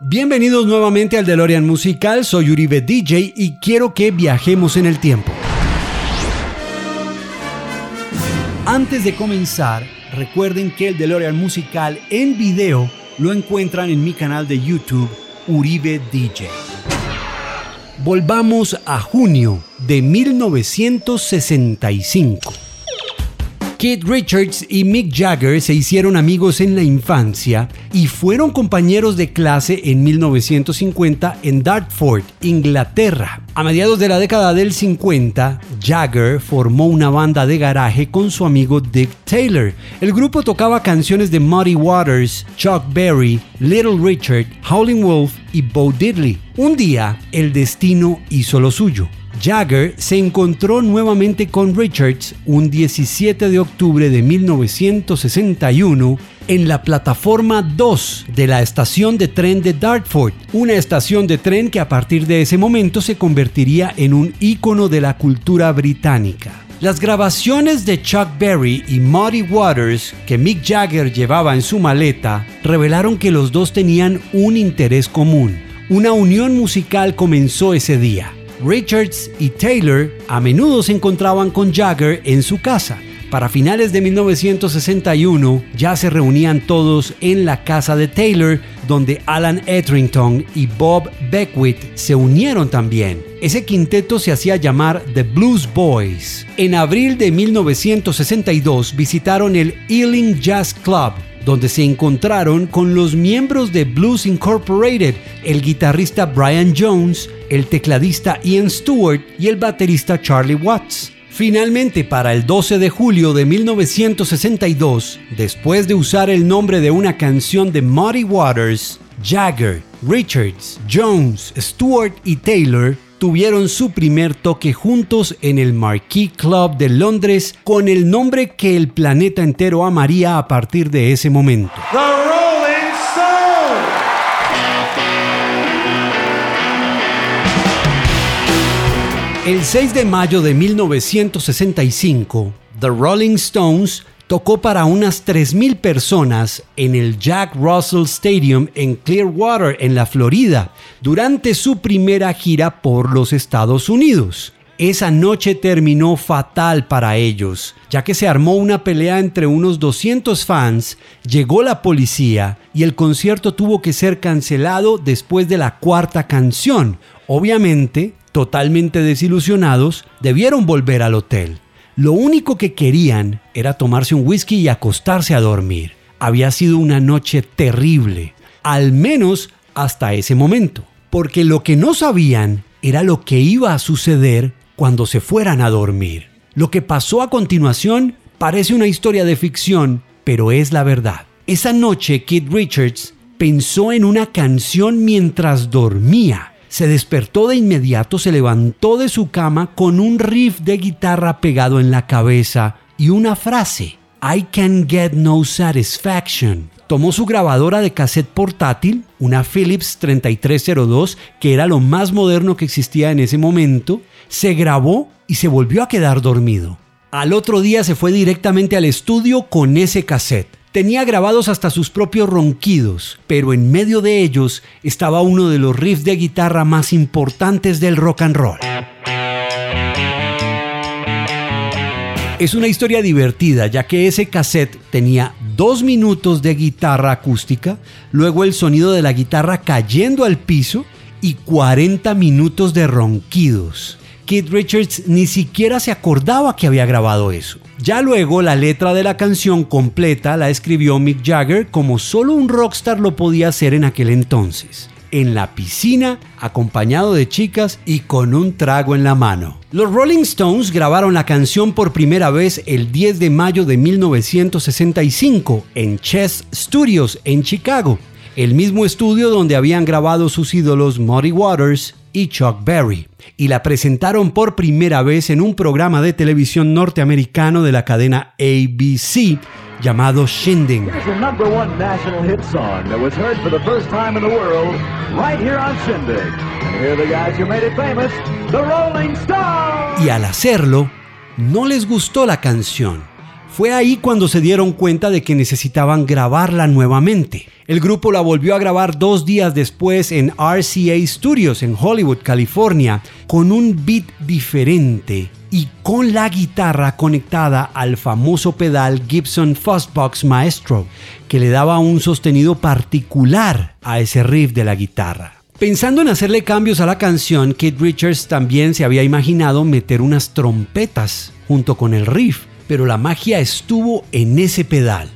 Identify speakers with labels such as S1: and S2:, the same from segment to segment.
S1: Bienvenidos nuevamente al DeLorean Musical, soy Uribe DJ y quiero que viajemos en el tiempo. Antes de comenzar, recuerden que el DeLorean Musical en video lo encuentran en mi canal de YouTube, Uribe DJ. Volvamos a junio de 1965. Keith Richards y Mick Jagger se hicieron amigos en la infancia y fueron compañeros de clase en 1950 en Dartford, Inglaterra. A mediados de la década del 50, Jagger formó una banda de garaje con su amigo Dick Taylor. El grupo tocaba canciones de Muddy Waters, Chuck Berry, Little Richard, Howling Wolf y Bo Diddley. Un día, el destino hizo lo suyo. Jagger se encontró nuevamente con Richards un 17 de octubre de 1961 en la plataforma 2 de la estación de tren de Dartford, una estación de tren que a partir de ese momento se convertiría en un ícono de la cultura británica. Las grabaciones de Chuck Berry y Muddy Waters que Mick Jagger llevaba en su maleta revelaron que los dos tenían un interés común. Una unión musical comenzó ese día. Richards y Taylor a menudo se encontraban con Jagger en su casa. Para finales de 1961 ya se reunían todos en la casa de Taylor, donde Alan Etherington y Bob Beckwith se unieron también. Ese quinteto se hacía llamar The Blues Boys. En abril de 1962 visitaron el Ealing Jazz Club, donde se encontraron con los miembros de Blues Incorporated, el guitarrista Brian Jones, el tecladista Ian Stewart y el baterista Charlie Watts. Finalmente, para el 12 de julio de 1962, después de usar el nombre de una canción de Muddy Waters, Jagger, Richards, Jones, Stewart y Taylor tuvieron su primer toque juntos en el Marquee Club de Londres con el nombre que el planeta entero amaría a partir de ese momento. El 6 de mayo de 1965, The Rolling Stones tocó para unas 3.000 personas en el Jack Russell Stadium en Clearwater, en la Florida, durante su primera gira por los Estados Unidos. Esa noche terminó fatal para ellos, ya que se armó una pelea entre unos 200 fans, llegó la policía y el concierto tuvo que ser cancelado después de la cuarta canción. Obviamente, totalmente desilusionados, debieron volver al hotel. Lo único que querían era tomarse un whisky y acostarse a dormir. Había sido una noche terrible, al menos hasta ese momento, porque lo que no sabían era lo que iba a suceder cuando se fueran a dormir. Lo que pasó a continuación parece una historia de ficción, pero es la verdad. Esa noche Kid Richards pensó en una canción mientras dormía se despertó de inmediato, se levantó de su cama con un riff de guitarra pegado en la cabeza y una frase, I can get no satisfaction. Tomó su grabadora de cassette portátil, una Philips 3302, que era lo más moderno que existía en ese momento, se grabó y se volvió a quedar dormido. Al otro día se fue directamente al estudio con ese cassette Tenía grabados hasta sus propios ronquidos, pero en medio de ellos estaba uno de los riffs de guitarra más importantes del rock and roll. Es una historia divertida, ya que ese cassette tenía dos minutos de guitarra acústica, luego el sonido de la guitarra cayendo al piso y 40 minutos de ronquidos. Keith Richards ni siquiera se acordaba que había grabado eso. Ya luego la letra de la canción completa la escribió Mick Jagger como solo un rockstar lo podía hacer en aquel entonces. En la piscina, acompañado de chicas y con un trago en la mano. Los Rolling Stones grabaron la canción por primera vez el 10 de mayo de 1965 en Chess Studios en Chicago, el mismo estudio donde habían grabado sus ídolos Muddy Waters, y Chuck Berry, y la presentaron por primera vez en un programa de televisión norteamericano de la cadena ABC llamado Shindig. Y al hacerlo, no les gustó la canción. Fue ahí cuando se dieron cuenta de que necesitaban grabarla nuevamente. El grupo la volvió a grabar dos días después en RCA Studios en Hollywood, California, con un beat diferente y con la guitarra conectada al famoso pedal Gibson Fuzzbox Maestro, que le daba un sostenido particular a ese riff de la guitarra. Pensando en hacerle cambios a la canción, Kid Richards también se había imaginado meter unas trompetas junto con el riff, pero la magia estuvo en ese pedal.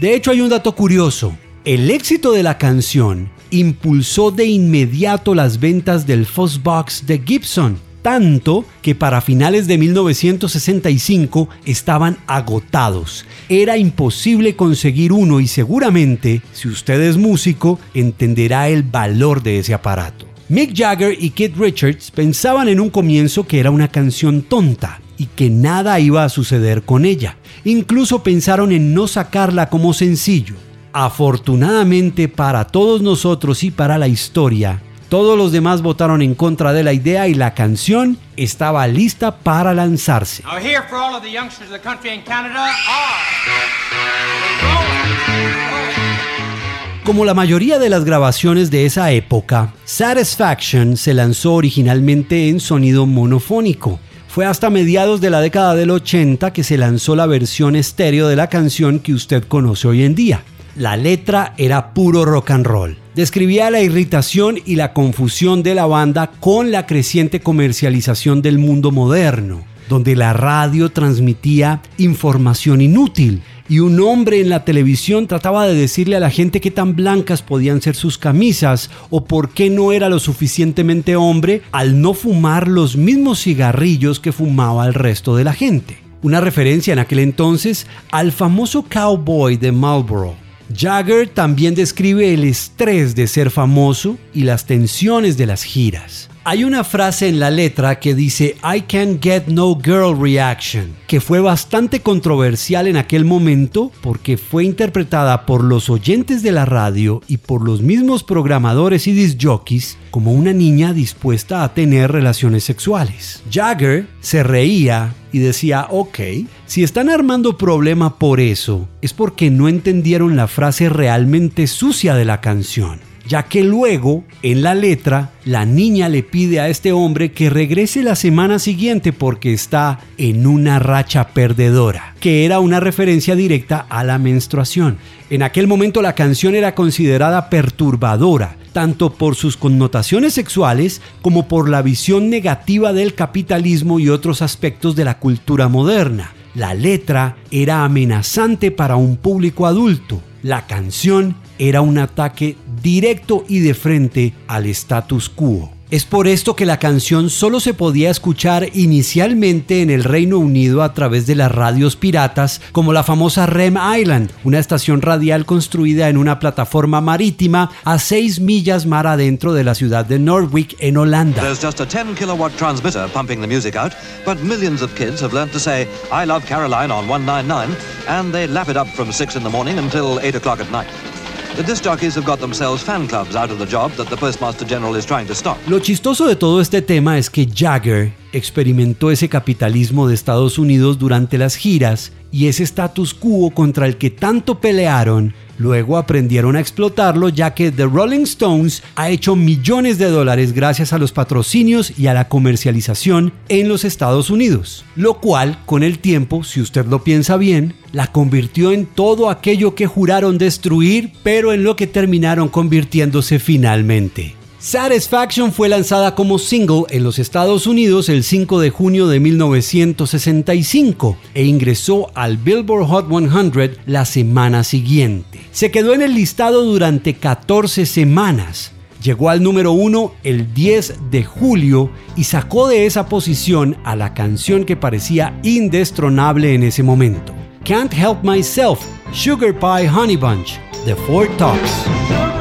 S1: De hecho, hay un dato curioso. El éxito de la canción impulsó de inmediato las ventas del Fuzzbox de Gibson, tanto que para finales de 1965 estaban agotados. Era imposible conseguir uno y seguramente, si usted es músico, entenderá el valor de ese aparato. Mick Jagger y Kid Richards pensaban en un comienzo que era una canción tonta y que nada iba a suceder con ella. Incluso pensaron en no sacarla como sencillo. Afortunadamente para todos nosotros y para la historia, todos los demás votaron en contra de la idea y la canción estaba lista para lanzarse. Como la mayoría de las grabaciones de esa época, Satisfaction se lanzó originalmente en sonido monofónico. Fue hasta mediados de la década del 80 que se lanzó la versión estéreo de la canción que usted conoce hoy en día. La letra era puro rock and roll. Describía la irritación y la confusión de la banda con la creciente comercialización del mundo moderno, donde la radio transmitía información inútil y un hombre en la televisión trataba de decirle a la gente qué tan blancas podían ser sus camisas o por qué no era lo suficientemente hombre al no fumar los mismos cigarrillos que fumaba el resto de la gente. Una referencia en aquel entonces al famoso cowboy de Marlboro Jagger también describe el estrés de ser famoso y las tensiones de las giras. Hay una frase en la letra que dice I can't get no girl reaction, que fue bastante controversial en aquel momento porque fue interpretada por los oyentes de la radio y por los mismos programadores y disc jockeys como una niña dispuesta a tener relaciones sexuales. Jagger se reía y decía, ok, si están armando problema por eso, es porque no entendieron la frase realmente sucia de la canción ya que luego, en la letra, la niña le pide a este hombre que regrese la semana siguiente porque está en una racha perdedora, que era una referencia directa a la menstruación. En aquel momento la canción era considerada perturbadora, tanto por sus connotaciones sexuales como por la visión negativa del capitalismo y otros aspectos de la cultura moderna. La letra era amenazante para un público adulto. La canción era un ataque directo y de frente al status quo. Es por esto que la canción solo se podía escuchar inicialmente en el Reino Unido a través de las radios piratas como la famosa Rem Island, una estación radial construida en una plataforma marítima a 6 millas mar adentro de la ciudad de Norwich en Holanda.
S2: There's just a 10 kilowatt transmitter pumping the music out, but millions of kids have learned to say I love Caroline on 199 and they lap it up from 6 in the morning until 8 o'clock at night.
S1: Lo chistoso de todo este tema es que Jagger experimentó ese capitalismo de Estados Unidos durante las giras y ese status quo contra el que tanto pelearon Luego aprendieron a explotarlo ya que The Rolling Stones ha hecho millones de dólares gracias a los patrocinios y a la comercialización en los Estados Unidos, lo cual con el tiempo, si usted lo piensa bien, la convirtió en todo aquello que juraron destruir, pero en lo que terminaron convirtiéndose finalmente. Satisfaction fue lanzada como single en los Estados Unidos el 5 de junio de 1965 e ingresó al Billboard Hot 100 la semana siguiente. Se quedó en el listado durante 14 semanas. Llegó al número 1 el 10 de julio y sacó de esa posición a la canción que parecía indestronable en ese momento. Can't Help Myself, Sugar Pie Honey Bunch, The Four Tops.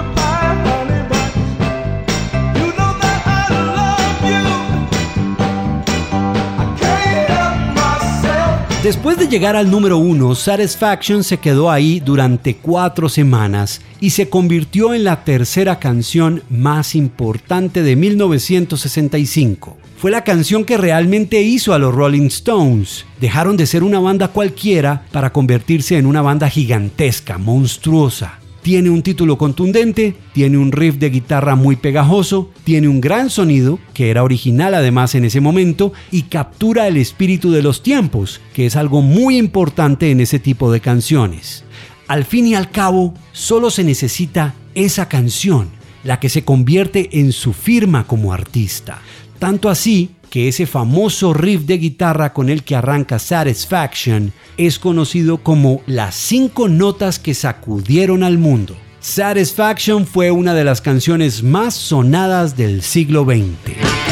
S1: Después de llegar al número uno, Satisfaction se quedó ahí durante cuatro semanas y se convirtió en la tercera canción más importante de 1965. Fue la canción que realmente hizo a los Rolling Stones. Dejaron de ser una banda cualquiera para convertirse en una banda gigantesca, monstruosa. Tiene un título contundente, tiene un riff de guitarra muy pegajoso, tiene un gran sonido, que era original además en ese momento, y captura el espíritu de los tiempos, que es algo muy importante en ese tipo de canciones. Al fin y al cabo, solo se necesita esa canción, la que se convierte en su firma como artista. Tanto así que ese famoso riff de guitarra con el que arranca Satisfaction es conocido como las cinco notas que sacudieron al mundo. Satisfaction fue una de las canciones más sonadas del siglo XX.